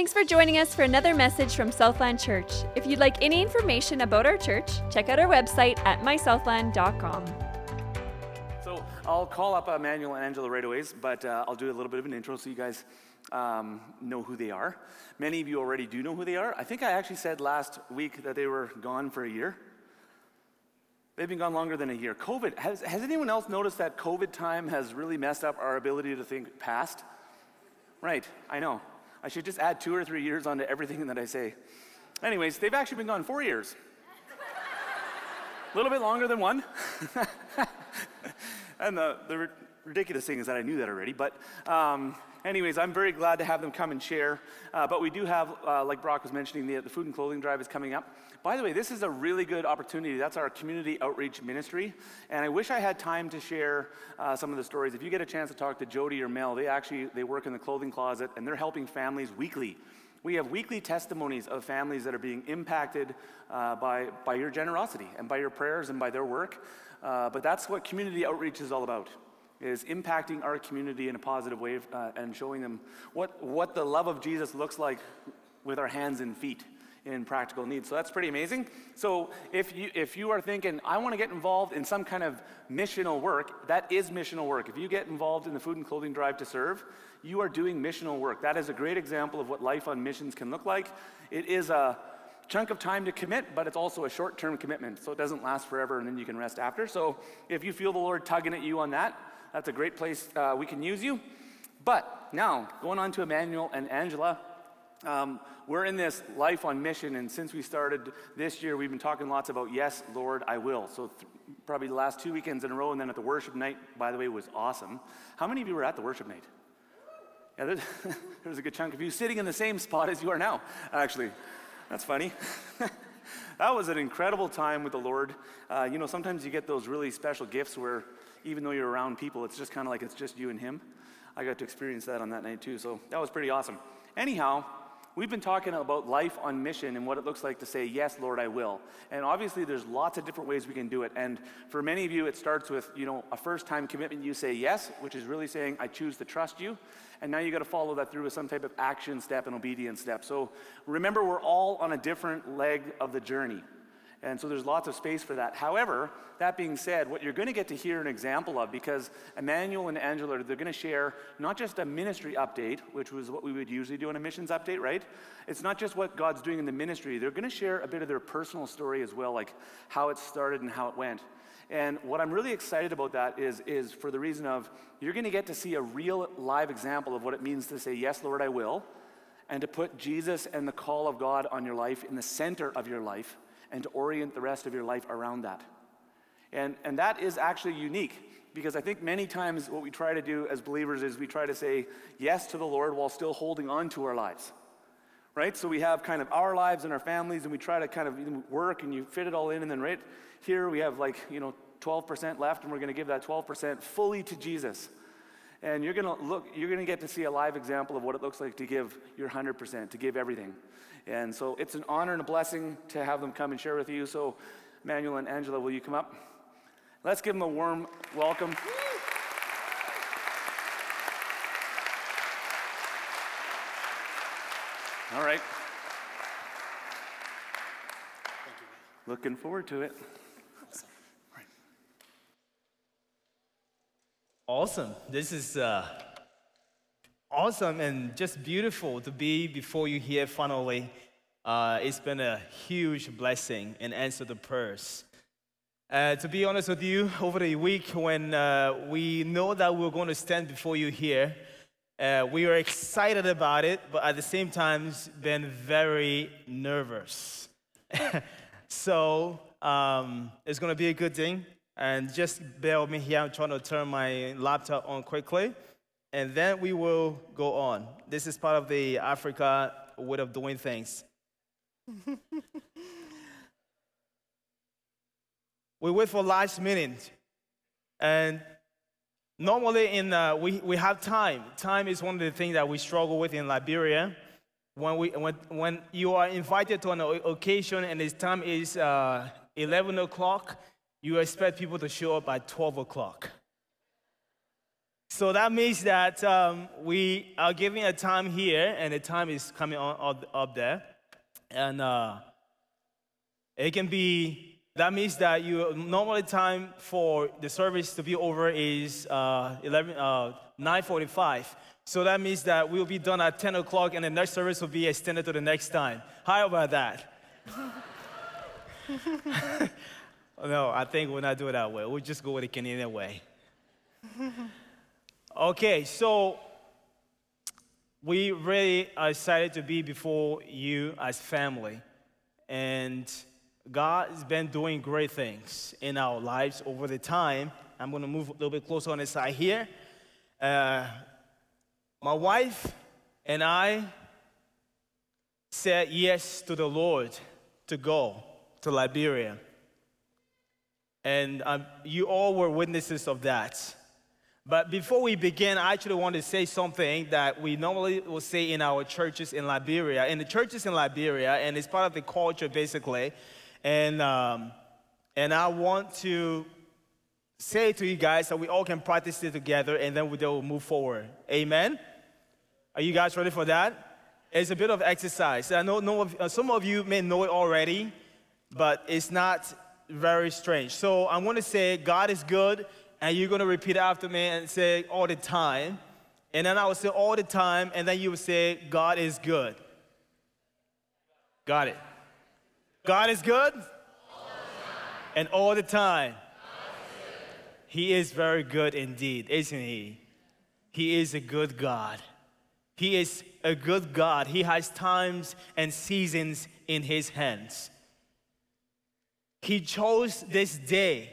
Thanks for joining us for another message from Southland Church. If you'd like any information about our church, check out our website at mysouthland.com. So I'll call up Emmanuel and Angela right away, but uh, I'll do a little bit of an intro so you guys um, know who they are. Many of you already do know who they are. I think I actually said last week that they were gone for a year. They've been gone longer than a year. COVID, has, has anyone else noticed that COVID time has really messed up our ability to think past? Right, I know. I should just add two or three years onto everything that I say. Anyways, they've actually been gone four years. a little bit longer than one. and the, the ridiculous thing is that I knew that already. But, um, anyways, I'm very glad to have them come and share. Uh, but we do have, uh, like Brock was mentioning, the, the food and clothing drive is coming up. By the way, this is a really good opportunity. That's our community outreach ministry. And I wish I had time to share uh, some of the stories. If you get a chance to talk to Jody or Mel, they actually they work in the clothing closet and they're helping families weekly. We have weekly testimonies of families that are being impacted uh, by, by your generosity and by your prayers and by their work. Uh, but that's what community outreach is all about is impacting our community in a positive way uh, and showing them what, what the love of Jesus looks like with our hands and feet in practical needs. So that's pretty amazing. So if you if you are thinking I want to get involved in some kind of missional work, that is missional work. If you get involved in the food and clothing drive to serve, you are doing missional work. That is a great example of what life on missions can look like. It is a chunk of time to commit, but it's also a short-term commitment. So it doesn't last forever and then you can rest after. So if you feel the Lord tugging at you on that, that's a great place uh, we can use you. But now, going on to Emmanuel and Angela, um, we're in this life on mission, and since we started this year, we've been talking lots about yes, Lord, I will. So, th- probably the last two weekends in a row, and then at the worship night, by the way, was awesome. How many of you were at the worship night? Yeah, there's, there's a good chunk of you sitting in the same spot as you are now, actually. That's funny. that was an incredible time with the Lord. Uh, you know, sometimes you get those really special gifts where even though you're around people, it's just kind of like it's just you and Him. I got to experience that on that night too, so that was pretty awesome. Anyhow, We've been talking about life on mission and what it looks like to say, Yes, Lord, I will. And obviously, there's lots of different ways we can do it. And for many of you, it starts with, you know, a first time commitment. You say yes, which is really saying, I choose to trust you. And now you got to follow that through with some type of action step and obedience step. So remember, we're all on a different leg of the journey. And so there's lots of space for that. However, that being said, what you're going to get to hear an example of, because Emmanuel and Angela, they're going to share not just a ministry update, which was what we would usually do in a missions update, right? It's not just what God's doing in the ministry. They're going to share a bit of their personal story as well, like how it started and how it went. And what I'm really excited about that is, is for the reason of you're going to get to see a real live example of what it means to say, Yes, Lord, I will, and to put Jesus and the call of God on your life in the center of your life and to orient the rest of your life around that. And, and that is actually unique because I think many times what we try to do as believers is we try to say yes to the Lord while still holding on to our lives. Right? So we have kind of our lives and our families, and we try to kind of work and you fit it all in, and then right here we have like, you know, 12% left, and we're going to give that 12% fully to Jesus. And you're going to look, you're going to get to see a live example of what it looks like to give your 100%, to give everything. And so it's an honor and a blessing to have them come and share with you. So, Manuel and Angela, will you come up? Let's give them a warm welcome. All right. Looking forward to it. Awesome. This is uh, awesome and just beautiful to be before you here finally. Uh, it's been a huge blessing and answer the prayers. Uh, to be honest with you, over the week when uh, we know that we're going to stand before you here, uh, we are excited about it, but at the same time, been very nervous. so um, it's going to be a good thing. And just bear with me here. I'm trying to turn my laptop on quickly and then we will go on. This is part of the Africa way of doing things. we wait for last minute, and normally in uh, we we have time. Time is one of the things that we struggle with in Liberia. When we when when you are invited to an occasion and the time is uh, 11 o'clock, you expect people to show up at 12 o'clock. So that means that um, we are giving a time here, and the time is coming on, up, up there. And uh, it can be, that means that you normally time for the service to be over is uh, 11, uh, 9.45. So that means that we'll be done at 10 o'clock, and the next service will be extended to the next time. How about that? no, I think we'll not do it that way. We'll just go with the Canadian way. Okay, so we really are excited to be before you as family. And God has been doing great things in our lives over the time. I'm going to move a little bit closer on the side here. Uh, my wife and I said yes to the Lord to go to Liberia. And um, you all were witnesses of that. But before we begin, I actually want to say something that we normally will say in our churches in Liberia. In the churches in Liberia, and it's part of the culture basically. And, um, and I want to say to you guys that we all can practice it together and then we will move forward. Amen? Are you guys ready for that? It's a bit of exercise. I know, know of, uh, some of you may know it already, but it's not very strange. So I'm going to say, God is good and you're going to repeat after me and say all the time. And then I will say all the time, and then you will say, God is good. Got it. God is good? And all the time. He is very good indeed, isn't he? He is a good God. He is a good God. He has times and seasons in his hands. He chose this day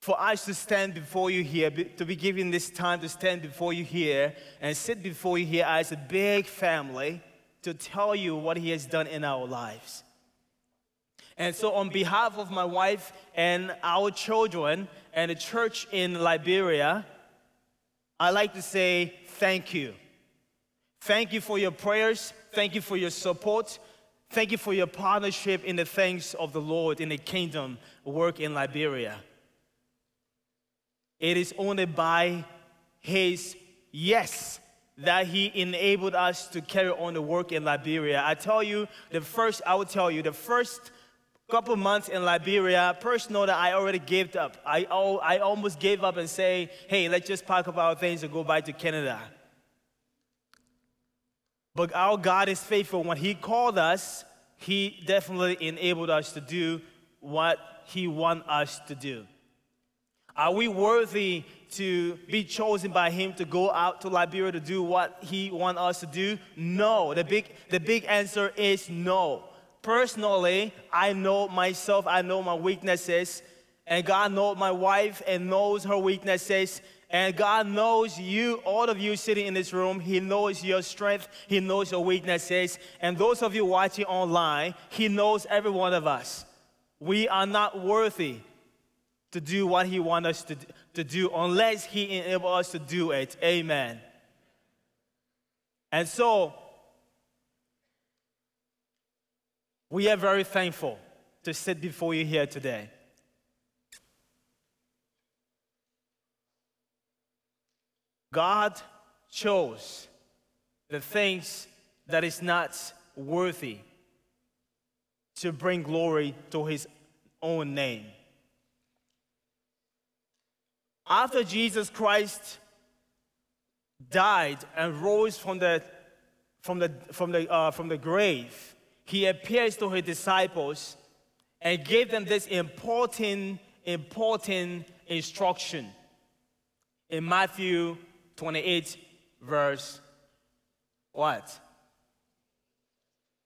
for us to stand before you here, to be given this time to stand before you here and sit before you here as a big family to tell you what He has done in our lives. And so, on behalf of my wife and our children and the church in Liberia, I'd like to say thank you. Thank you for your prayers. Thank you for your support. Thank you for your partnership in the things of the Lord in the kingdom work in Liberia. It is only by His yes that He enabled us to carry on the work in Liberia. I tell you, the first, I will tell you, the first couple months in Liberia, personal that I already gave up. I, I almost gave up and say, hey, let's just pack up our things and go back to Canada. But our God is faithful. When He called us, He definitely enabled us to do what He wants us to do. Are we worthy to be chosen by Him to go out to Liberia to do what He wants us to do? No. The big, the big answer is no. Personally, I know myself, I know my weaknesses, and God knows my wife and knows her weaknesses. And God knows you, all of you sitting in this room, He knows your strength, He knows your weaknesses. And those of you watching online, He knows every one of us. We are not worthy to do what He wants us to, to do unless He enables us to do it. Amen. And so, we are very thankful to sit before you here today. God chose the things that is not worthy to bring glory to his own name. After Jesus Christ died and rose from the, from the, from the, uh, from the grave, he appears to his disciples and gave them this important, important instruction in Matthew 28, verse what?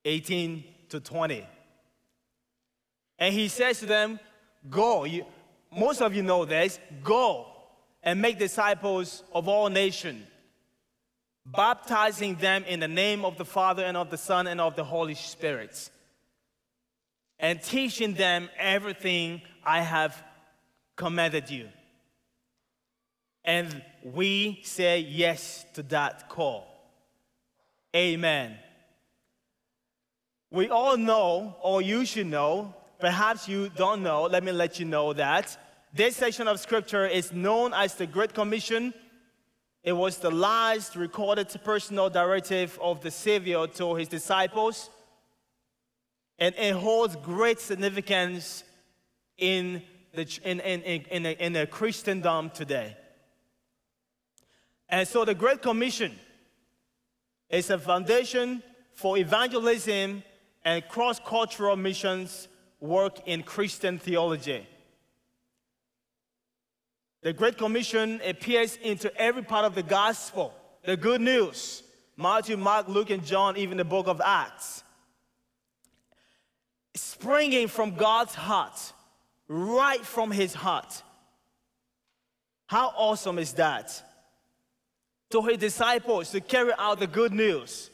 18 to 20. And he says to them, Go. You, most of you know this. Go and make disciples of all nations, baptizing them in the name of the Father and of the Son and of the Holy Spirit, and teaching them everything I have commanded you. And we say yes to that call. Amen. We all know, or you should know, perhaps you don't know, let me let you know that This section of scripture is known as the Great Commission. It was the last recorded personal directive of the Savior to his disciples, and it holds great significance in the, in, in, in, in, in Christendom today. And so the Great Commission is a foundation for evangelism and cross cultural missions work in Christian theology. The Great Commission appears into every part of the gospel, the good news Matthew, Mark, Luke, and John, even the book of Acts. Springing from God's heart, right from his heart. How awesome is that? To his disciples to carry out the good news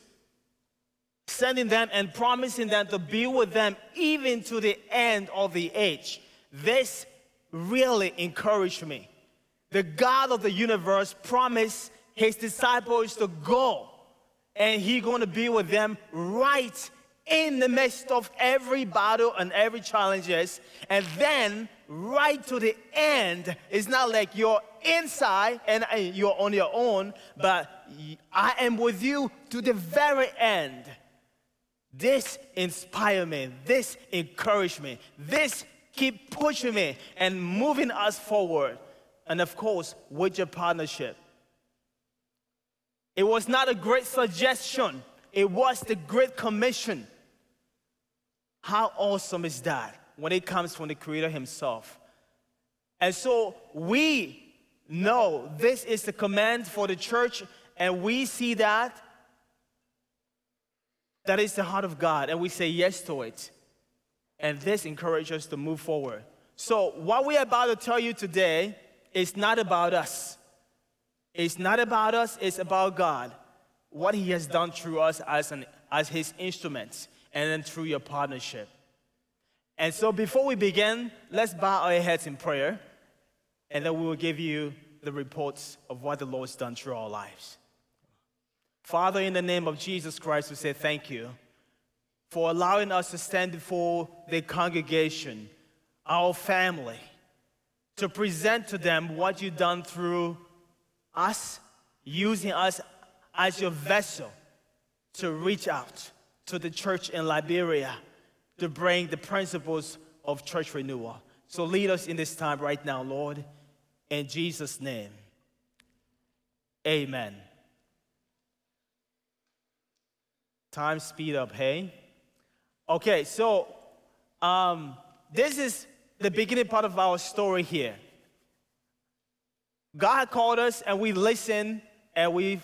sending them and promising them to be with them even to the end of the age. This really encouraged me. The God of the universe promised his disciples to go and He's going to be with them right in the midst of every battle and every challenges and then right to the end it's not like you're inside and uh, you're on your own but i am with you to the very end this inspire me. This encourage me. This keep pushing me and moving us forward. And of course, with your partnership. It was not a great suggestion. It was the great commission. How awesome is that when it comes from the Creator Himself? And so we know this is the command for the church, and we see that that is the heart of God, and we say yes to it. And this encourages us to move forward. So, what we're about to tell you today is not about us. It's not about us, it's about God. What He has done through us as, an, as His instruments, and then through your partnership. And so, before we begin, let's bow our heads in prayer, and then we will give you the reports of what the Lord's done through our lives. Father, in the name of Jesus Christ, we say thank you for allowing us to stand before the congregation, our family, to present to them what you've done through us, using us as your vessel to reach out to the church in Liberia to bring the principles of church renewal. So lead us in this time right now, Lord, in Jesus' name. Amen. Time speed up, hey? Okay, so um, this is the beginning part of our story here. God called us and we listen and we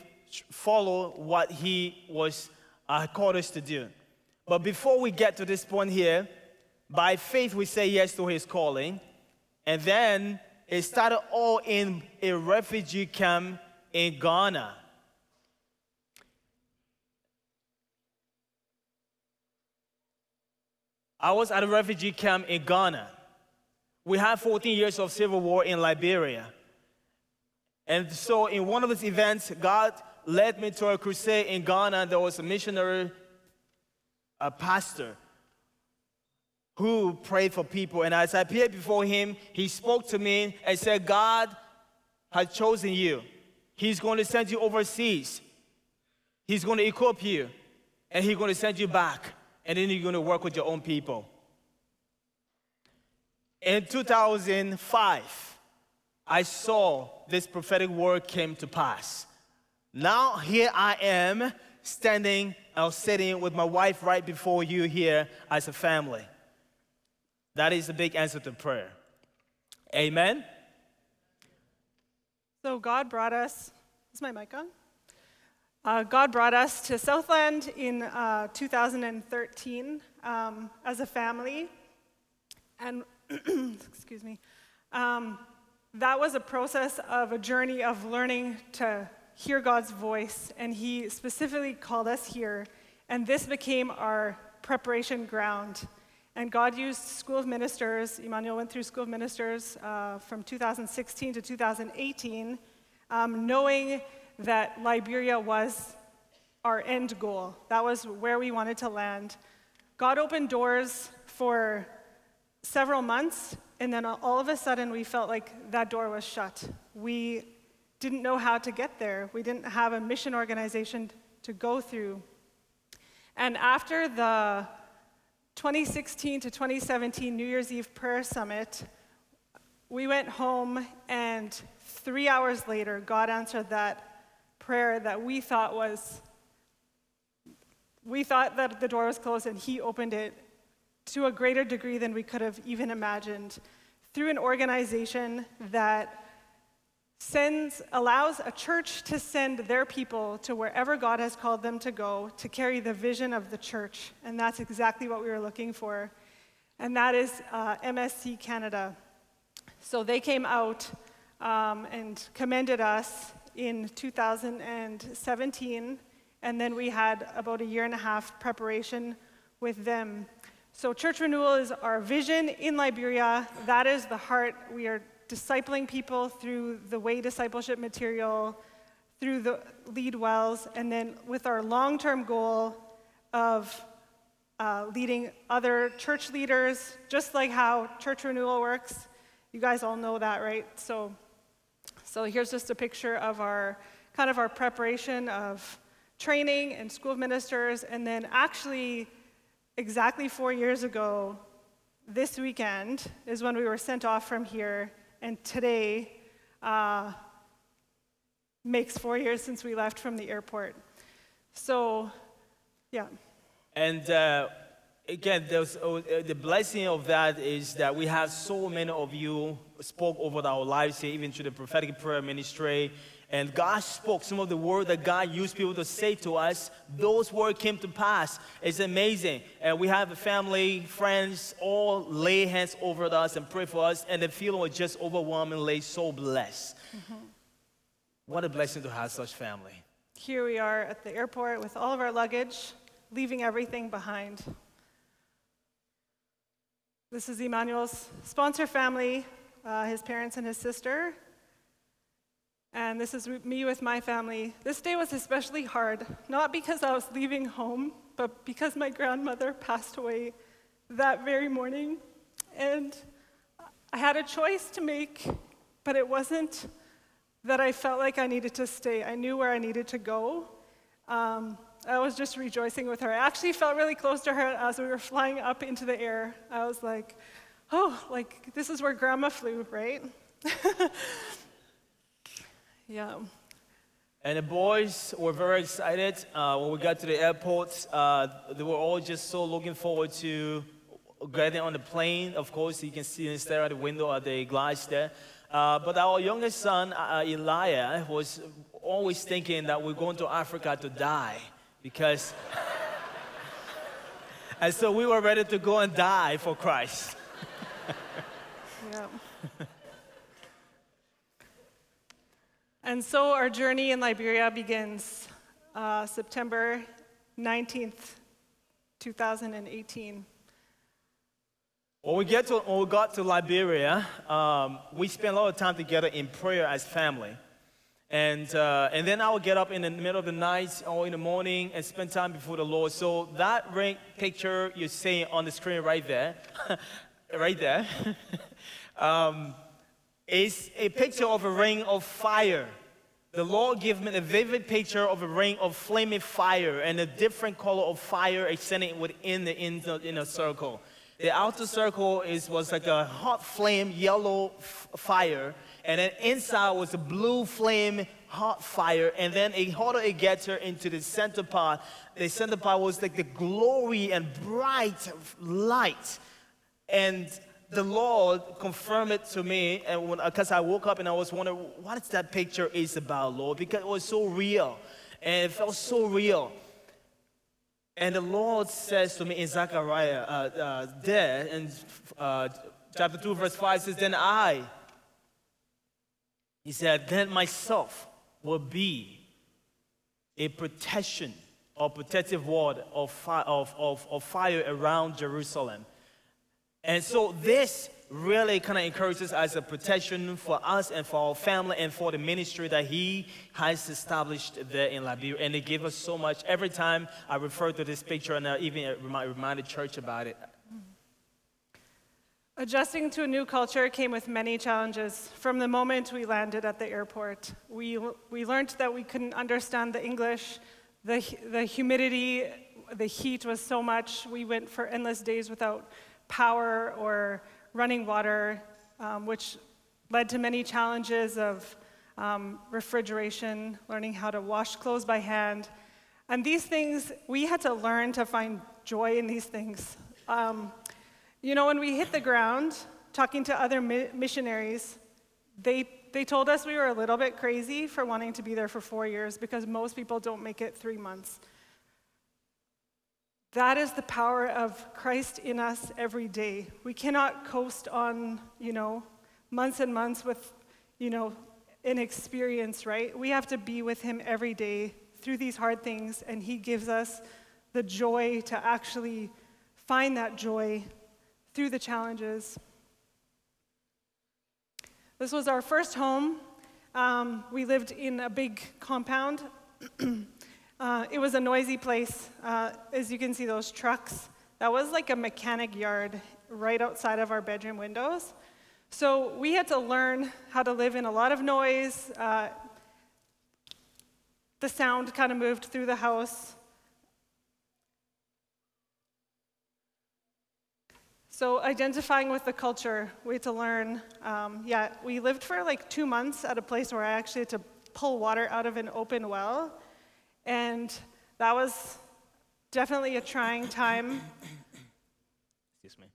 follow what He was uh, called us to do. But before we get to this point here, by faith we say yes to His calling, and then it started all in a refugee camp in Ghana. I was at a refugee camp in Ghana. We had 14 years of civil war in Liberia. And so, in one of these events, God led me to a crusade in Ghana. There was a missionary, a pastor, who prayed for people. And as I appeared before him, he spoke to me and said, God has chosen you. He's going to send you overseas. He's going to equip you, and he's going to send you back and then you're going to work with your own people. In 2005, I saw this prophetic word came to pass. Now here I am standing or sitting with my wife right before you here as a family. That is a big answer to prayer. Amen. So God brought us. Is my mic on? Uh, God brought us to Southland in uh, 2013 um, as a family. And, excuse me, um, that was a process of a journey of learning to hear God's voice. And He specifically called us here. And this became our preparation ground. And God used School of Ministers. Emmanuel went through School of Ministers uh, from 2016 to 2018, um, knowing that Liberia was our end goal. That was where we wanted to land. God opened doors for several months and then all of a sudden, we felt like that door was shut. We didn't know how to get there. We didn't have a mission organization to go through. And after the 2016 to 2017 New Year's Eve prayer summit, we went home, and three hours later, God answered that prayer that we thought was, we thought that the door was closed, and He opened it to a greater degree than we could have even imagined through an organization that sends, allows a church to send their people to wherever God has called them to go to carry the vision of the church. And that's exactly what we were looking for. And that is uh, MSC Canada. So they came out um, and commended us in 2017. And then we had about a year and a half preparation with them. So, church renewal is our vision in Liberia. That is the heart. We are discipling people through the way discipleship material, through the lead wells, and then with our long term goal of uh, leading other church leaders, just like how church renewal works. You guys all know that, right? So, so here's just a picture of our kind of our preparation of training and school of ministers, and then actually exactly four years ago, this weekend, is when we were sent off from here, and today uh, makes four years since we left from the airport. So, yeah. And uh, again, uh, the blessing of that is that we have so many of you spoke over our lives here, even through the prophetic prayer ministry and God spoke some of the word that God used people to say to us. Those words came to pass. It's amazing. And we have a family, friends, all lay hands over us and pray for us. And the feeling was just overwhelmingly so blessed. Mm-hmm. What a blessing to have such family. Here we are at the airport with all of our luggage, leaving everything behind. This is Emmanuel's sponsor family, uh, his parents and his sister. And this is me with my family. This day was especially hard, not because I was leaving home, but because my grandmother passed away that very morning. And I had a choice to make, but it wasn't that I felt like I needed to stay. I knew where I needed to go. Um, I was just rejoicing with her. I actually felt really close to her as we were flying up into the air. I was like, oh, like this is where grandma flew, right? Yeah. And the boys were very excited uh, when we got to the airport. Uh, they were all just so looking forward to getting on the plane. Of course, you can see and stare at the window at the glass there. Uh, but our youngest son, uh, Elijah, was always thinking that we're going to Africa to die because. and so we were ready to go and die for Christ. yeah. And so our journey in Liberia begins uh, September 19th, 2018. When we, get to, when we got to Liberia, um, we spent a lot of time together in prayer as family. And, uh, and then I would get up in the middle of the night or in the morning and spend time before the Lord. So that ring picture you're seeing on the screen right there, right there, um, is a picture of a ring of fire. The Lord gave me a vivid picture of a ring of flaming fire and a different color of fire extending within the inner, circle. The outer circle is, was like a hot flame, yellow f- fire, and then inside was a blue flame, hot fire, and then a harder it gets her into the center part. The center part was like the glory and bright light. And the Lord confirmed it to me, and because I woke up and I was wondering what is that picture is about, Lord, because it was so real, and it felt so real. And the Lord says to me in Zechariah, uh, uh, there in uh, chapter 2, verse 5 says, Then I, he said, then myself will be a protection or protective wall of, of, of, of fire around Jerusalem and so this really kind of encourages as a protection for us and for our family and for the ministry that he has established there in Liberia. And it gave us so much. Every time I refer to this picture, and I even uh, remind, remind the church about it. Adjusting to a new culture came with many challenges. From the moment we landed at the airport, we, we learned that we couldn't understand the English, the, the humidity, the heat was so much. We went for endless days without power or running water, um, which led to many challenges of um, refrigeration, learning how to wash clothes by hand. And these things, we had to learn to find joy in these things. Um, you know, when we hit the ground, talking to other mi- missionaries, they, they told us we were a little bit crazy for wanting to be there for four years because most people don't make it three months. That is the power of Christ in us every day. We cannot coast on, you know, months and months with, you know, an experience, right? We have to be with Him every day through these hard things, and He gives us the joy to actually find that joy through the challenges. This was our first home. Um, we lived in a big compound. uh, it was a noisy place. Uh, as you can see, those trucks. That was like a mechanic yard right outside of our bedroom windows. So we had to learn how to live in a lot of noise. Uh, the sound kind of moved through the house. So, identifying with the culture, we had to learn. Um, yeah, we lived for like two months at a place where I actually had to pull water out of an open well. And that was definitely a trying time. Excuse me.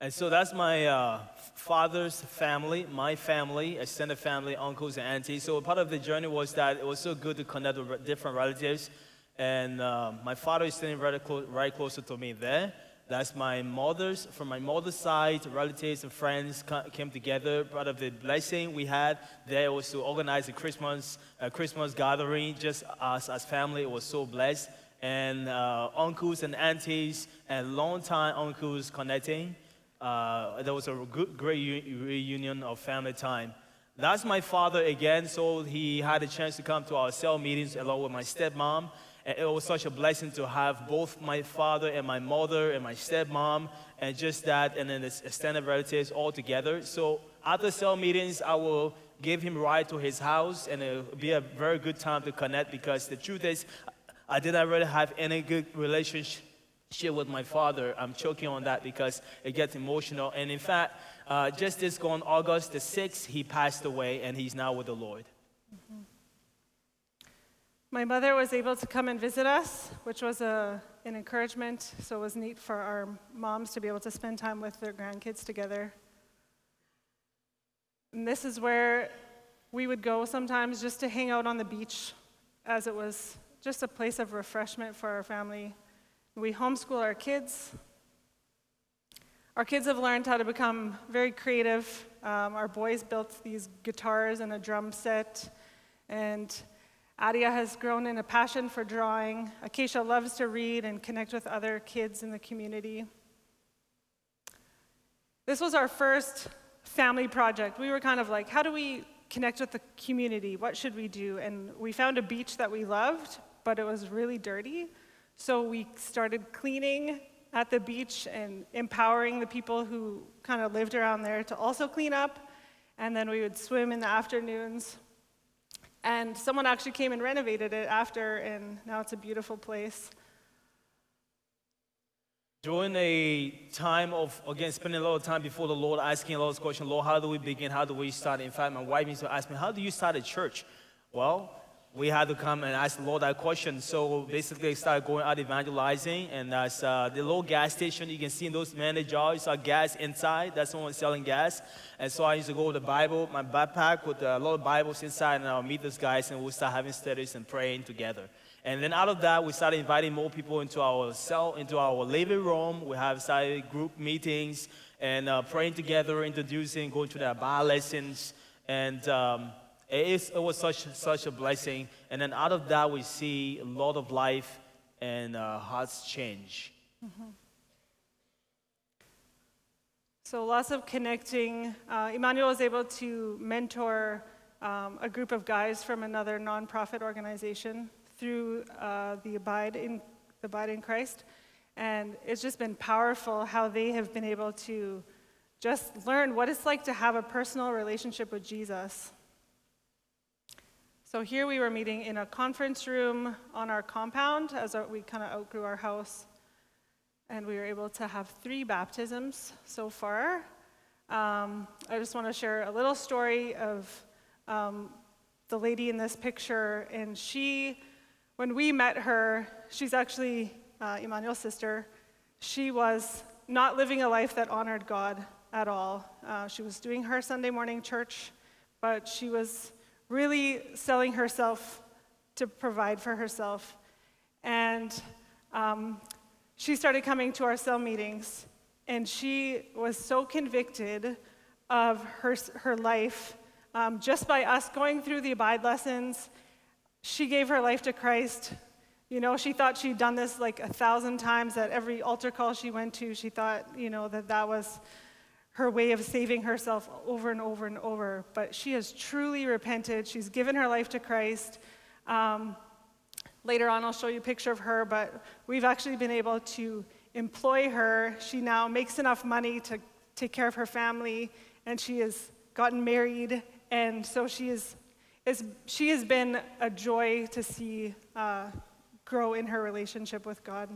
And so that's my uh, father's family, my family, extended family, uncles and aunties. So part of the journey was that it was so good to connect with different relatives. And uh, my father is sitting right, clo- right closer to me there. That's my mother's, from my mother's side, relatives and friends came together. Part of the blessing we had there was to organize a Christmas, a Christmas gathering, just us as family. It was so blessed. And uh, uncles and aunties and longtime uncles connecting. Uh, there was a good, great reunion of family time. That's my father again, so he had a chance to come to our cell meetings along with my stepmom. It was such a blessing to have both my father and my mother and my stepmom and just that, and then the extended relatives all together. So after cell meetings, I will give him a ride to his house, and it'll be a very good time to connect because the truth is, I didn't really have any good relationship with my father. I'm choking on that because it gets emotional. And in fact, uh, just this gone August the 6th, he passed away, and he's now with the Lord. Mm-hmm. My mother was able to come and visit us, which was a, an encouragement. So it was neat for our moms to be able to spend time with their grandkids together. And this is where we would go sometimes just to hang out on the beach, as it was just a place of refreshment for our family. We homeschool our kids. Our kids have learned how to become very creative. Um, our boys built these guitars and a drum set, and Adia has grown in a passion for drawing. Acacia loves to read and connect with other kids in the community. This was our first family project. We were kind of like, how do we connect with the community? What should we do? And we found a beach that we loved, but it was really dirty. So we started cleaning at the beach and empowering the people who kind of lived around there to also clean up. And then we would swim in the afternoons. And someone actually came and renovated it after, and now it's a beautiful place. During a time of, again, spending a lot of time before the Lord, asking a lot of questions, Lord, how do we begin? How do we start? In fact, my wife used to ask me, how do you start a church? Well, we had to come and ask the Lord that question. So basically, I started going out evangelizing, and that's uh, the little gas station you can see in those many jars. Saw gas inside. That's someone selling gas. And so I used to go with the Bible, my backpack with a lot of Bibles inside, and I'll meet those guys, and we'll start having studies and praying together. And then out of that, we started inviting more people into our cell, into our living room. We have started group meetings and uh, praying together, introducing, going to their bar lessons, and. Um, it, is, it was such, such a blessing. And then out of that, we see a lot of life and uh, hearts change. Mm-hmm. So, lots of connecting. Uh, Emmanuel was able to mentor um, a group of guys from another nonprofit organization through uh, the Abide in, the Abide in Christ. And it's just been powerful how they have been able to just learn what it's like to have a personal relationship with Jesus. So here we were meeting in a conference room on our compound as we kind of outgrew our house. And we were able to have three baptisms so far. Um, I just want to share a little story of um, the lady in this picture. And she, when we met her, she's actually uh, Emmanuel's sister. She was not living a life that honored God at all. Uh, she was doing her Sunday morning church, but she was really selling herself to provide for herself. And um, she started coming to our cell meetings, and she was so convicted of her, her life um, just by us going through the Abide lessons. She gave her life to Christ. You know, she thought she'd done this like a thousand times at every altar call she went to. She thought, you know, that that was her way of saving herself over and over and over. But she has truly repented. She's given her life to Christ. Um, later on, I'll show you a picture of her, but we've actually been able to employ her. She now makes enough money to take care of her family, and she has gotten married. And so she is, is she has been a joy to see uh, grow in her relationship with God.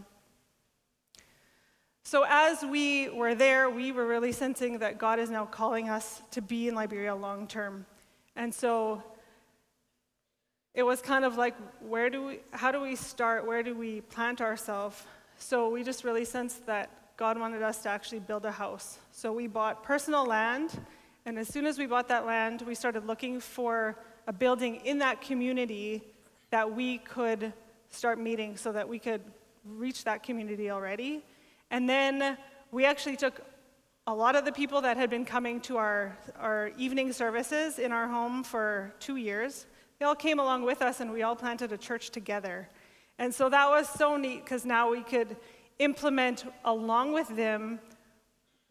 So, as we were there, we were really sensing that God is now calling us to be in Liberia long term. And so, it was kind of like, where do we, how do we start? Where do we plant ourselves? So, we just really sensed that God wanted us to actually build a house. So, we bought personal land. And as soon as we bought that land, we started looking for a building in that community that we could start meeting so that we could reach that community already. And then we actually took a lot of the people that had been coming to our, our evening services in our home for two years, they all came along with us and we all planted a church together. And so that was so neat because now we could implement along with them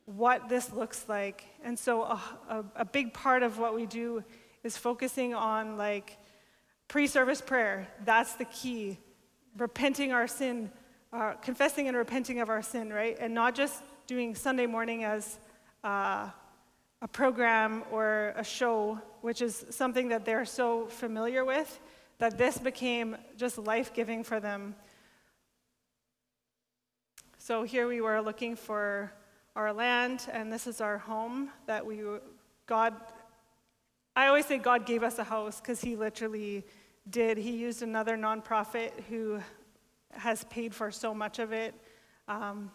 what this looks like. And so a, a, a big part of what we do is focusing on like pre service prayer. That's the key. Repenting our sin uh, confessing and repenting of our sin, right? And not just doing Sunday morning as uh, a program or a show, which is something that they're so familiar with, that this became just life giving for them. So here we were looking for our land, and this is our home that we, God, I always say God gave us a house because He literally did. He used another nonprofit who has paid for so much of it. Um,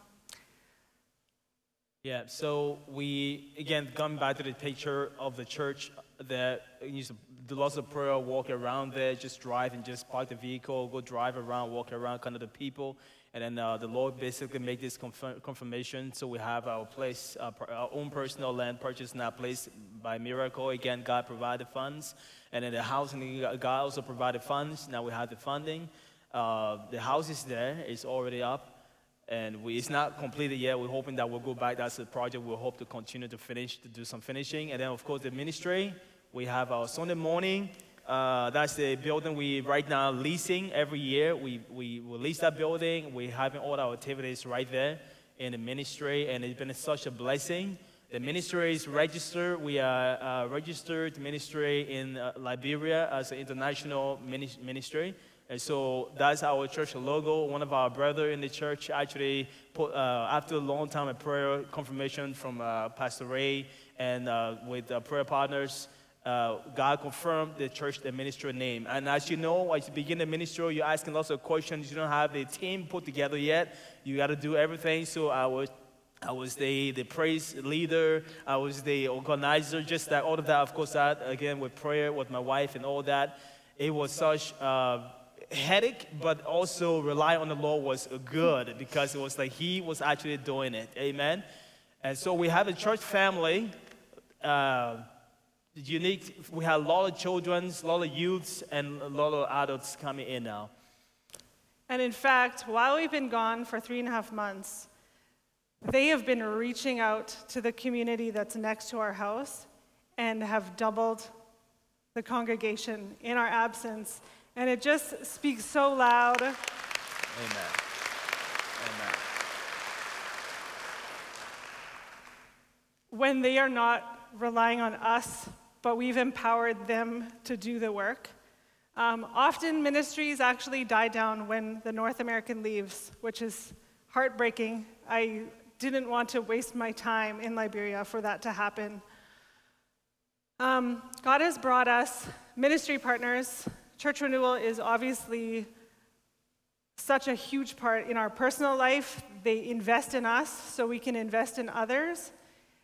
yeah, so we, again, coming back to the picture of the church that used do lots of prayer, walk around there, just drive and just park the vehicle, go drive around, walk around, kind of the people. And then uh, the Lord basically made this confirm- confirmation. So we have our place, uh, our own personal land purchased in that place by miracle. Again, God provided funds. And then the housing, God also provided funds. Now we have the funding. Uh, the house is there, it's already up, and we, it's not completed yet. We're hoping that we'll go back. That's a project we'll hope to continue to finish, to do some finishing. And then, of course, the ministry. We have our Sunday morning. Uh, that's the building we right now leasing every year. We, we, we lease that building. We're having all our activities right there in the ministry, and it's been such a blessing. The ministry is registered. We are uh, registered ministry in uh, Liberia as an international ministry. And so that's our church logo. One of our brother in the church actually put, uh, after a long time of prayer confirmation from uh, Pastor Ray and uh, with prayer partners, uh, God confirmed the church, the ministry name. And as you know, as you begin the ministry, you're asking lots of questions. You don't have the team put together yet. You got to do everything. So I was I was the, the praise leader. I was the organizer, just that, all of that. Of course, that, again, with prayer, with my wife and all that. It was such uh, headache, but also rely on the Lord was good because it was like He was actually doing it. Amen. And so we have a church family. Uh, unique. We have a lot of children, a lot of youths, and a lot of adults coming in now. And in fact, while we've been gone for three and a half months, they have been reaching out to the community that's next to our house and have doubled the congregation in our absence and it just speaks so loud. Amen. Amen. when they are not relying on us, but we've empowered them to do the work. Um, often ministries actually die down when the North American leaves, which is heartbreaking. I didn't want to waste my time in Liberia for that to happen. Um, God has brought us ministry partners. Church Renewal is obviously such a huge part in our personal life. They invest in us so we can invest in others.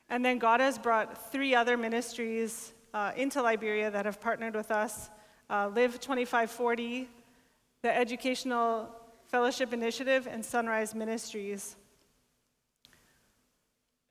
And then God has brought three other ministries uh, into Liberia that have partnered with us uh, Live 2540, the Educational Fellowship Initiative, and Sunrise Ministries.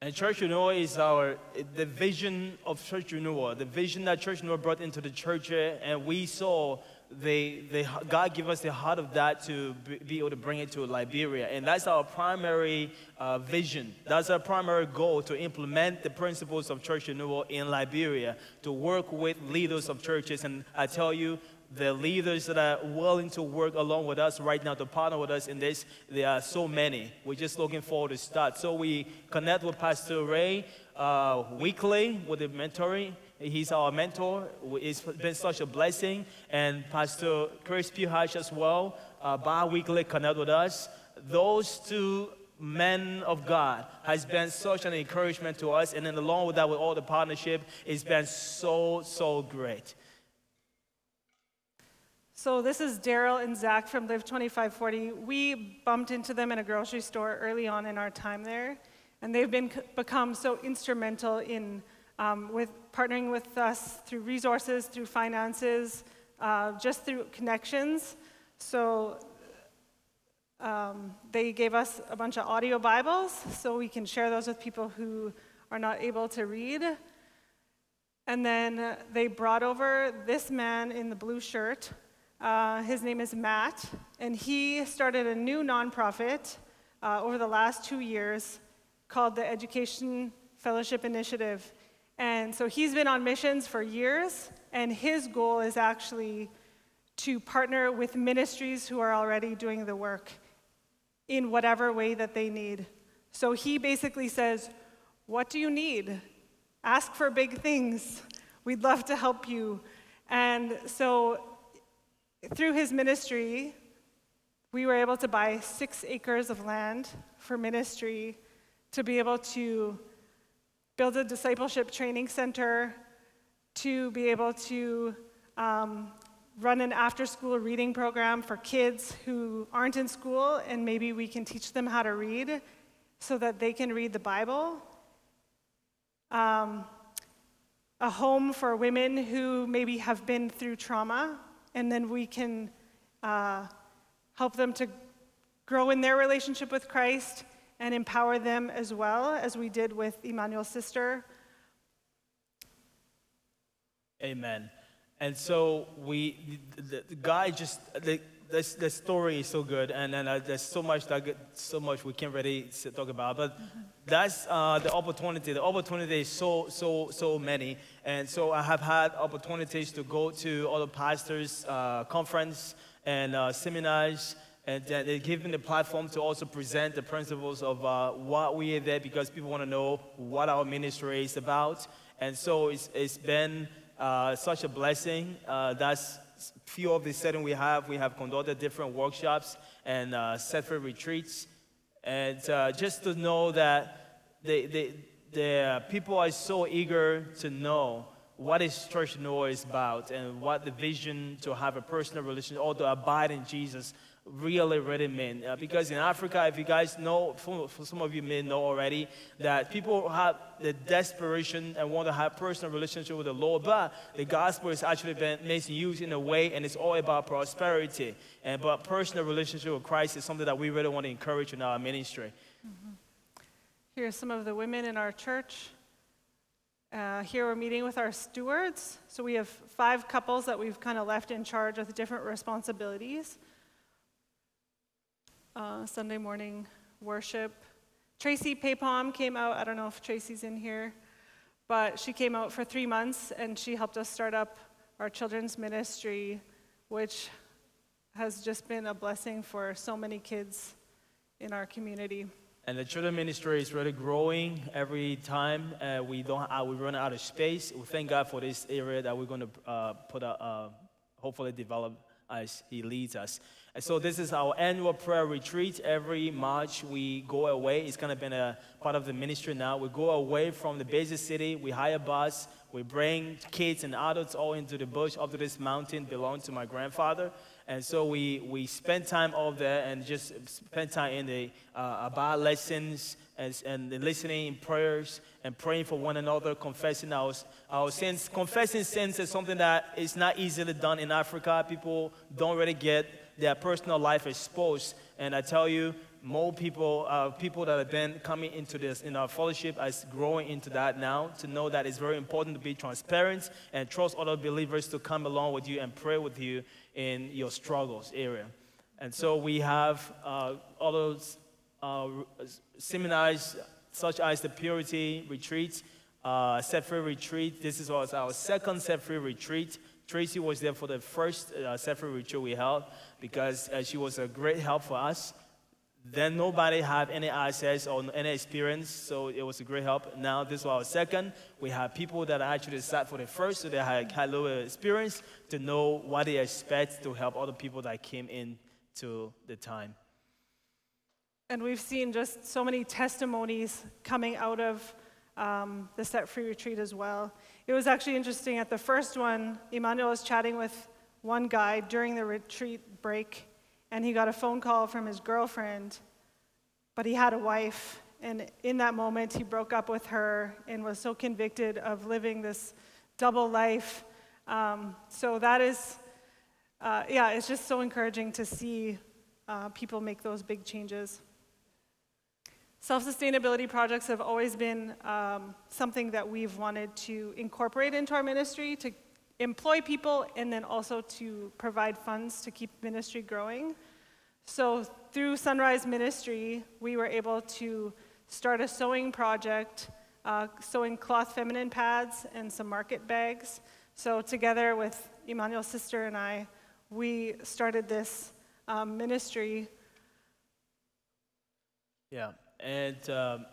And Church Renewal is our the vision of Church Renewal, the vision that Church Renewal brought into the church, and we saw they, they, God give us the heart of that to be able to bring it to Liberia. And that's our primary uh, vision. That's our primary goal to implement the principles of church renewal in Liberia, to work with leaders of churches. And I tell you, the leaders that are willing to work along with us right now to partner with us in this, there are so many. We're just looking forward to start. So we connect with Pastor Ray uh, weekly with the mentoring He's our mentor. It's been such a blessing. And Pastor Chris Puhach as well, uh, bi-weekly connect with us. Those two men of God has been such an encouragement to us. And then along with that, with all the partnership, it's been so, so great. So this is Daryl and Zach from Live 2540. We bumped into them in a grocery store early on in our time there, and they've been become so instrumental in um, with partnering with us through resources, through finances, uh, just through connections. So um, they gave us a bunch of audio Bibles so we can share those with people who are not able to read. And then they brought over this man in the blue shirt. Uh, his name is Matt, and he started a new nonprofit uh, over the last two years called the Education Fellowship Initiative. And so he's been on missions for years, and his goal is actually to partner with ministries who are already doing the work in whatever way that they need. So he basically says, What do you need? Ask for big things. We'd love to help you. And so through his ministry, we were able to buy six acres of land for ministry to be able to build a discipleship training center to be able to um, run an after school reading program for kids who aren't in school, and maybe we can teach them how to read so that they can read the Bible. Um, a home for women who maybe have been through trauma, and then we can uh, help them to grow in their relationship with Christ and empower them as well, as we did with Emmanuel's sister. Amen. And so we, the, the guy just, the, this, the story is so good, and, and uh, there's so much that so much we can't really talk about. But that's uh, the opportunity. The opportunity is so so so many, and so I have had opportunities to go to other pastors' uh, conference and uh, seminars and they give me the platform to also present the principles of uh, what we are there because people want to know what our ministry is about. And so it's, it's been uh, such a blessing. Uh, that's few of the setting we have. We have conducted different workshops and uh, separate retreats. And uh, just to know that the, the, the people are so eager to know what is church noise about and what the vision to have a personal relationship or to abide in Jesus really, really mean. Uh, because in Africa, if you guys know, for, for, some of you may know already, that people have the desperation and want to have personal relationship with the Lord, but the gospel is actually been used in a way, and it's all about prosperity. And but personal relationship with Christ is something that we really want to encourage in our ministry. Mm-hmm. Here are some of the women in our church. Uh, here we're meeting with our stewards. So we have five couples that we've kind of left in charge with different responsibilities uh, Sunday morning worship. Tracy Paypom came out. I don't know if Tracy's in here, but she came out for three months and she helped us start up our children's ministry, which has just been a blessing for so many kids in our community. And the children ministry is really growing every time. Uh, we don't, uh, we run out of space. We thank God for this area that we're going to uh, put, a, uh, hopefully develop as He leads us. And so this is our annual prayer retreat. Every March we go away. It's kind of been a part of the ministry now. We go away from the basic city. We hire a bus. We bring kids and adults all into the bush up to this mountain belonged to my grandfather. And so we, we spend time over there and just spend time in the uh, about lessons and, and listening in prayers and praying for one another, confessing our, our sins. Confessing sins is something that is not easily done in Africa. People don't really get their personal life exposed. And I tell you, more people, uh, people that have been coming into this in our fellowship is growing into that now to know that it's very important to be transparent and trust other believers to come along with you and pray with you in your struggles area. And so we have uh, other uh, seminars such as the Purity Retreat, uh, Set Free Retreat. This is was our second Set Free Retreat. Tracy was there for the first uh, Set Free Retreat we held because uh, she was a great help for us. Then nobody had any access or any experience, so it was a great help. Now this was our second. We have people that actually sat for the first, so they had, had a little experience to know what they expect to help other people that came in to the time. And we've seen just so many testimonies coming out of um, the Set Free Retreat as well. It was actually interesting. At the first one, Emmanuel was chatting with one guy during the retreat break, and he got a phone call from his girlfriend, but he had a wife. And in that moment, he broke up with her and was so convicted of living this double life. Um, so that is, uh, yeah, it's just so encouraging to see uh, people make those big changes. Self sustainability projects have always been um, something that we've wanted to incorporate into our ministry to employ people and then also to provide funds to keep ministry growing. So through Sunrise Ministry, we were able to start a sewing project, uh, sewing cloth feminine pads and some market bags. So together with Emmanuel's sister and I, we started this um, ministry. Yeah, and um,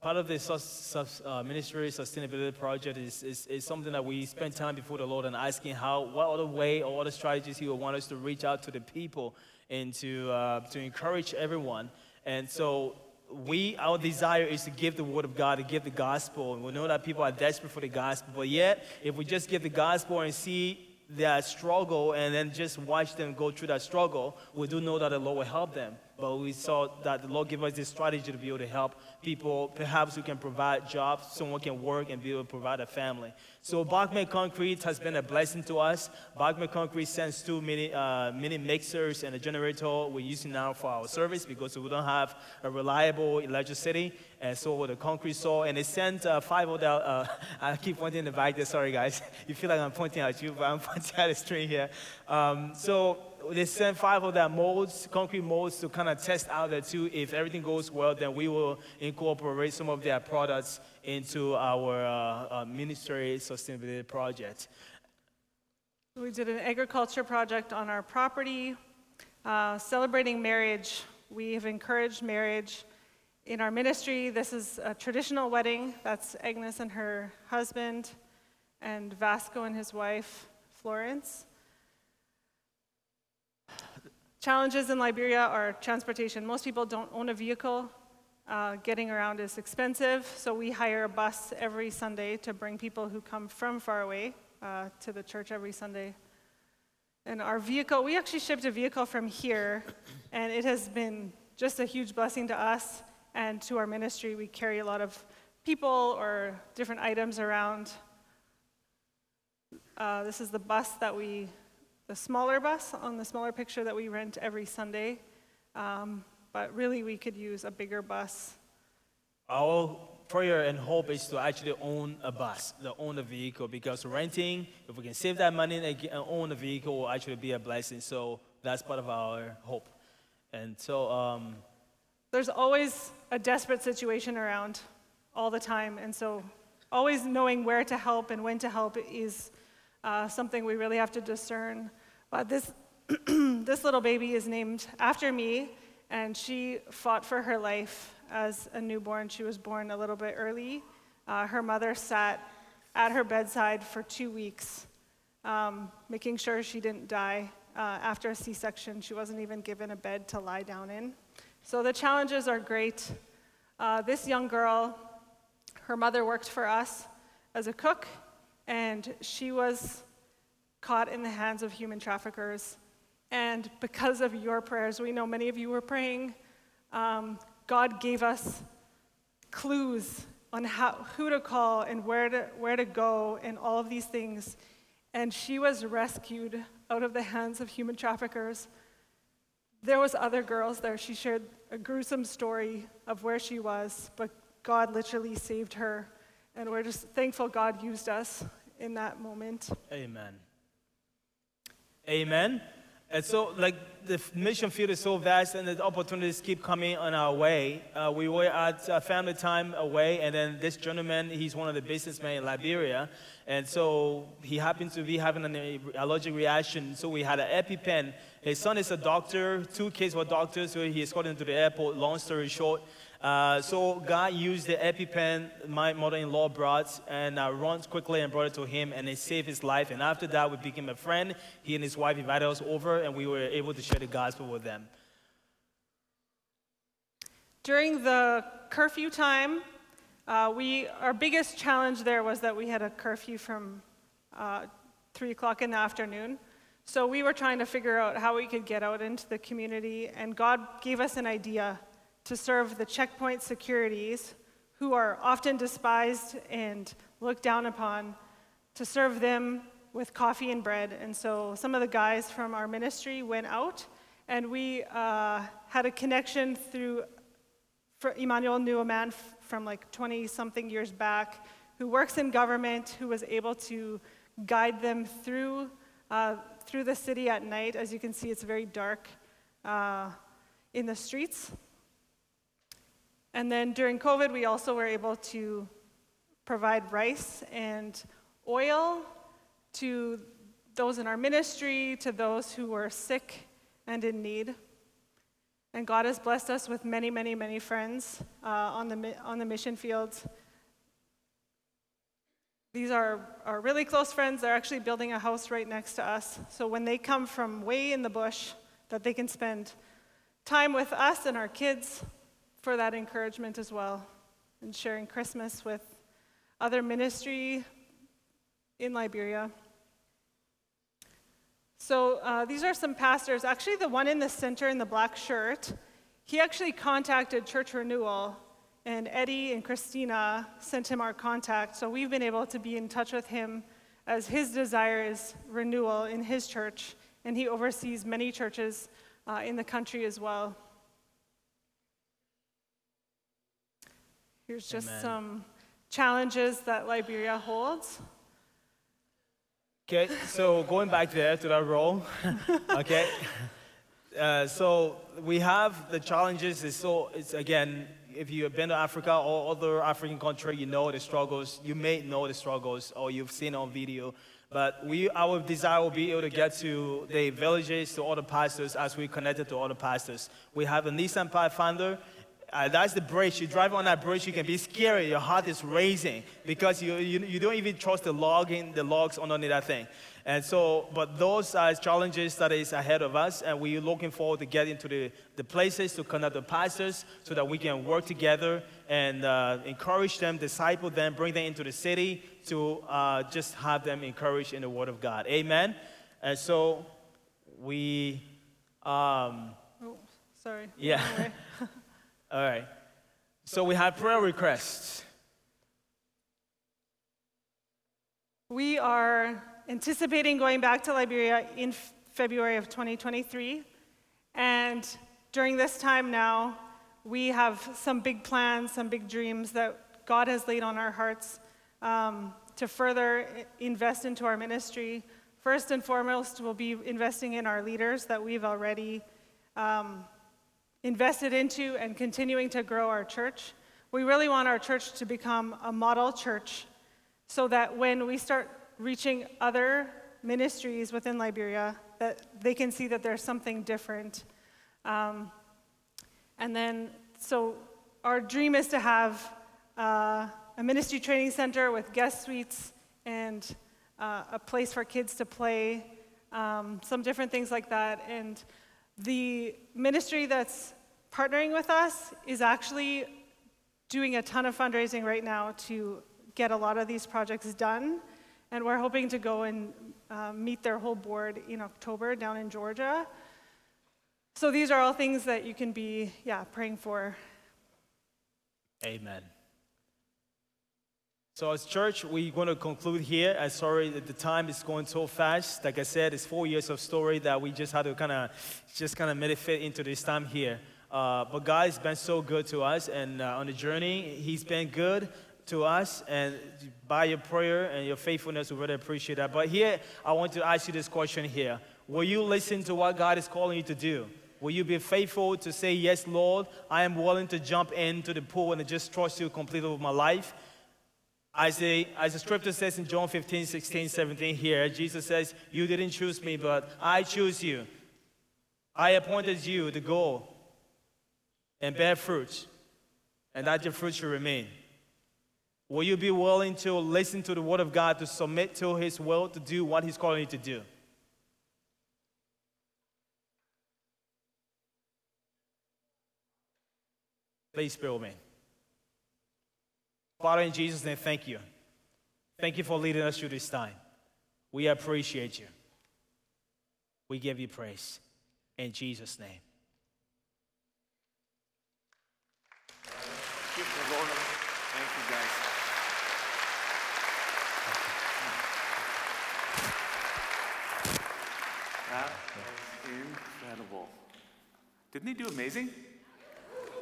part of the sus, uh, ministry sustainability project is, is, is, something that we spend time before the Lord and asking how, what other way or other strategies He would want us to reach out to the people and to, uh, to encourage everyone. And so we, our desire is to give the word of God, to give the gospel. And we know that people are desperate for the gospel. But yet, if we just give the gospel and see their struggle and then just watch them go through that struggle, we do know that the Lord will help them. But we saw that the Lord gave us this strategy to be able to help people, perhaps who can provide jobs, someone can work and be able to provide a family. So Bachman Concrete has been a blessing to us. Bachman Concrete sends two mini, uh, mini mixers and a generator we're using now for our service because we don't have a reliable electricity. And so with the concrete saw, and they sent uh, five of uh, I keep pointing in the back there, sorry guys. You feel like I'm pointing at you, but I'm pointing at the screen here. Um, so they sent five of their molds, concrete molds, to kind of test out the two. If everything goes well, then we will incorporate some of their products into our uh, uh, ministry sustainability project. We did an agriculture project on our property, uh, celebrating marriage. We have encouraged marriage in our ministry. This is a traditional wedding. That's Agnes and her husband, and Vasco and his wife, Florence. Challenges in Liberia are transportation. Most people don't own a vehicle. Uh, getting around is expensive, so we hire a bus every Sunday to bring people who come from far away uh, to the church every Sunday. And our vehicle, we actually shipped a vehicle from here, and it has been just a huge blessing to us and to our ministry. We carry a lot of people or different items around. Uh, this is the bus that we the smaller bus on the smaller picture that we rent every Sunday. Um, but really, we could use a bigger bus. Our prayer and hope is to actually own a bus, to own a vehicle, because renting, if we can save that money and own a vehicle, will actually be a blessing. So that's part of our hope. And so, um, there's always a desperate situation around all the time. And so, always knowing where to help and when to help is uh, something we really have to discern. But this, this little baby is named after me, and she fought for her life as a newborn. She was born a little bit early. Uh, her mother sat at her bedside for two weeks, um, making sure she didn't die. Uh, after a C section, she wasn't even given a bed to lie down in. So the challenges are great. Uh, this young girl, her mother worked for us as a cook, and she was caught in the hands of human traffickers. And because of your prayers, we know many of you were praying, um, God gave us clues on how, who to call and where to, where to go and all of these things. And she was rescued out of the hands of human traffickers. There was other girls there. She shared a gruesome story of where she was, but God literally saved her. And we're just thankful God used us in that moment. Amen. Amen. And so, like, the mission field is so vast and the opportunities keep coming on our way. Uh, we were at a family time away, and then this gentleman, he's one of the businessmen in Liberia. And so he happened to be having an allergic reaction. So we had an EpiPen. His son is a doctor, two kids were doctors, so he escorted him to the airport. Long story short, uh, so God used the EpiPen my mother-in-law brought and uh, ran quickly and brought it to him and it saved his life. And after that, we became a friend. He and his wife invited us over and we were able to share the gospel with them. During the curfew time, uh, we, our biggest challenge there was that we had a curfew from uh, 3 o'clock in the afternoon. So we were trying to figure out how we could get out into the community, and God gave us an idea to serve the checkpoint securities who are often despised and looked down upon, to serve them with coffee and bread. And so some of the guys from our ministry went out, and we uh, had a connection through. Emmanuel knew a man from like 20 something years back who works in government, who was able to guide them through, uh, through the city at night. As you can see, it's very dark uh, in the streets. And then during COVID, we also were able to provide rice and oil to those in our ministry, to those who were sick and in need. And God has blessed us with many, many, many friends uh, on, the, on the mission fields. These are our really close friends. They're actually building a house right next to us. So when they come from way in the bush, that they can spend time with us and our kids for that encouragement as well and sharing Christmas with other ministry in Liberia. So uh, these are some pastors. Actually, the one in the center in the black shirt, he actually contacted Church Renewal, and Eddie and Christina sent him our contact. So we've been able to be in touch with him as his desire is renewal in his church, and he oversees many churches uh, in the country as well. Here's just Amen. some challenges that Liberia holds. Okay, so going back there to that role, okay. Uh, so we have the challenges. Is so it's again, if you have been to Africa or other African country, you know the struggles. You may know the struggles, or you've seen on video. But we, our desire will be able to get to the villages, to all the pastors, as we connected to all the pastors. We have a Nissan Pathfinder uh, that's the bridge. You drive on that bridge, you can be scary. Your heart is racing because you, you, you don't even trust the logging, the logs underneath that thing. And so, but those are challenges that is ahead of us, and we're looking forward to get into the, the places to connect the pastors so that we can work together and uh, encourage them, disciple them, bring them into the city to uh, just have them encouraged in the Word of God. Amen. And so we. Um, oh, sorry. Yeah. All right. So we have prayer requests. We are anticipating going back to Liberia in February of 2023. And during this time now, we have some big plans, some big dreams that God has laid on our hearts um, to further invest into our ministry. First and foremost, we'll be investing in our leaders that we've already um, invested into and continuing to grow our church. We really want our church to become a model church so that when we start reaching other ministries within Liberia, that they can see that there's something different. Um, And then, so our dream is to have uh, a ministry training center with guest suites and uh, a place for kids to play, um, some different things like that. And the ministry that's partnering with us is actually doing a ton of fundraising right now to get a lot of these projects done. And we're hoping to go and uh, meet their whole board in October down in Georgia. So these are all things that you can be, yeah, praying for. Amen. So as church, we're going to conclude here. I'm sorry that the time is going so fast. Like I said, it's four years of story that we just had to kind of, just kind of fit into this time here. Uh, but God has been so good to us, and uh, on the journey, He's been good to us, and by your prayer and your faithfulness, we really appreciate that. But here, I want to ask you this question here Will you listen to what God is calling you to do? Will you be faithful to say, Yes, Lord, I am willing to jump into the pool and just trust you completely with my life? As, a, as the scripture says in John 15, 16, 17 here, Jesus says, You didn't choose me, but I choose you. I appointed you to go and bear fruit, and that your fruit should remain. Will you be willing to listen to the word of God, to submit to his will, to do what he's calling you to do? Please with me. Father, in Jesus' name, thank you. Thank you for leading us through this time. We appreciate you. We give you praise. In Jesus' name. Thank you, guys. That was incredible. Didn't he do amazing?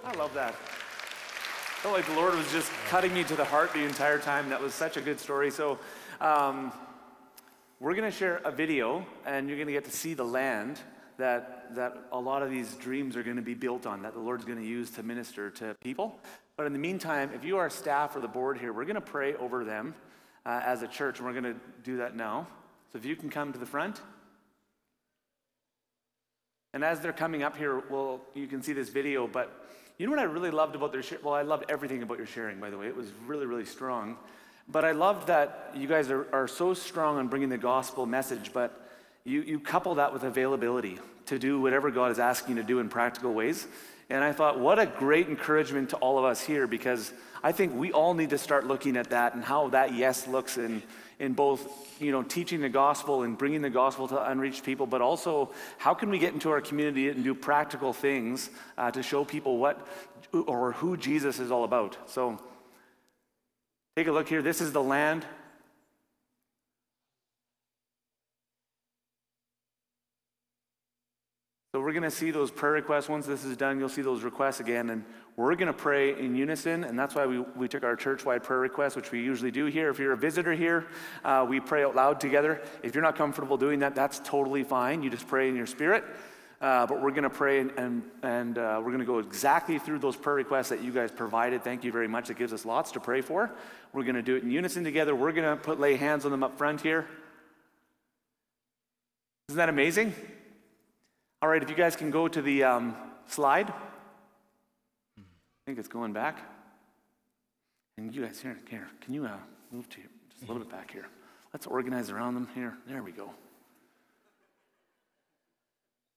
I love that. Felt like the Lord was just cutting me to the heart the entire time. That was such a good story. So, um, we're going to share a video, and you're going to get to see the land that, that a lot of these dreams are going to be built on, that the Lord's going to use to minister to people. But in the meantime, if you are staff or the board here, we're going to pray over them uh, as a church, and we're going to do that now. So if you can come to the front. And as they're coming up here, well, you can see this video, but you know what I really loved about their share? Well, I loved everything about your sharing, by the way. It was really, really strong. But I loved that you guys are, are so strong on bringing the gospel message, but you, you couple that with availability to do whatever God is asking you to do in practical ways. And I thought, what a great encouragement to all of us here because I think we all need to start looking at that and how that yes looks in, in both you know, teaching the gospel and bringing the gospel to unreached people, but also how can we get into our community and do practical things uh, to show people what or who Jesus is all about. So take a look here. This is the land So we're going to see those prayer requests. Once this is done, you'll see those requests again. And we're going to pray in unison. And that's why we, we took our church wide prayer request, which we usually do here. If you're a visitor here, uh, we pray out loud together. If you're not comfortable doing that, that's totally fine. You just pray in your spirit. Uh, but we're going to pray and, and, uh, we're going to go exactly through those prayer requests that you guys provided. Thank you very much. It gives us lots to pray for. We're going to do it in unison together. We're going to put lay hands on them up front here. Isn't that amazing? All right, if you guys can go to the um, slide. I think it's going back. And you guys, here, here, can you uh, move to just a little bit back here? Let's organize around them here. There we go.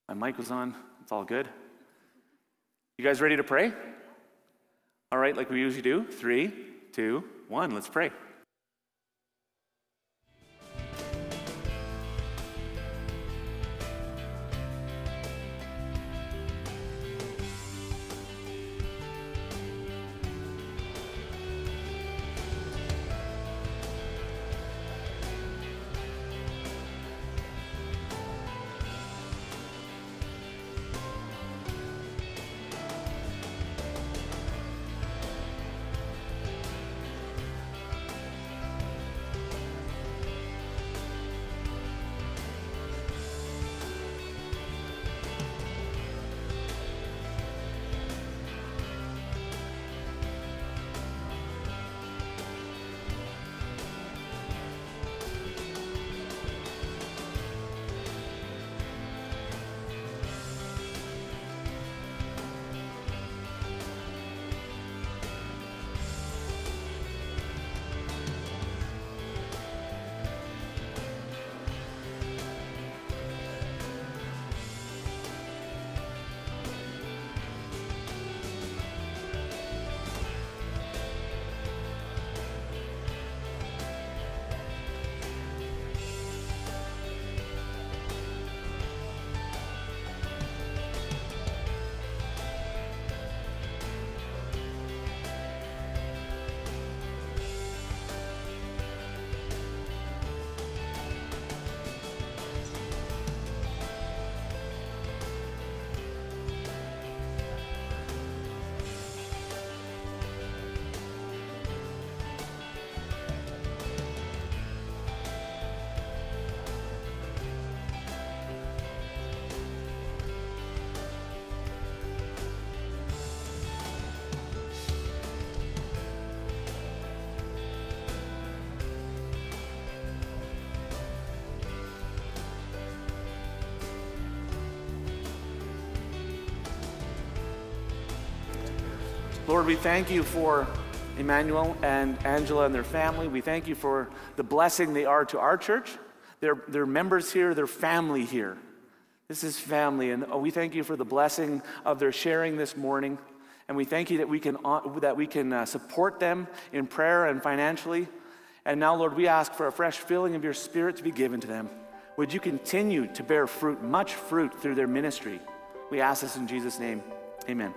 My mic was on. It's all good. You guys ready to pray? All right, like we usually do. Three, two, one. Let's pray. Lord, we thank you for Emmanuel and Angela and their family. We thank you for the blessing they are to our church. They're, they're members here, they're family here. This is family, and oh, we thank you for the blessing of their sharing this morning. And we thank you that we can, uh, that we can uh, support them in prayer and financially. And now, Lord, we ask for a fresh filling of your spirit to be given to them. Would you continue to bear fruit, much fruit, through their ministry? We ask this in Jesus' name. Amen.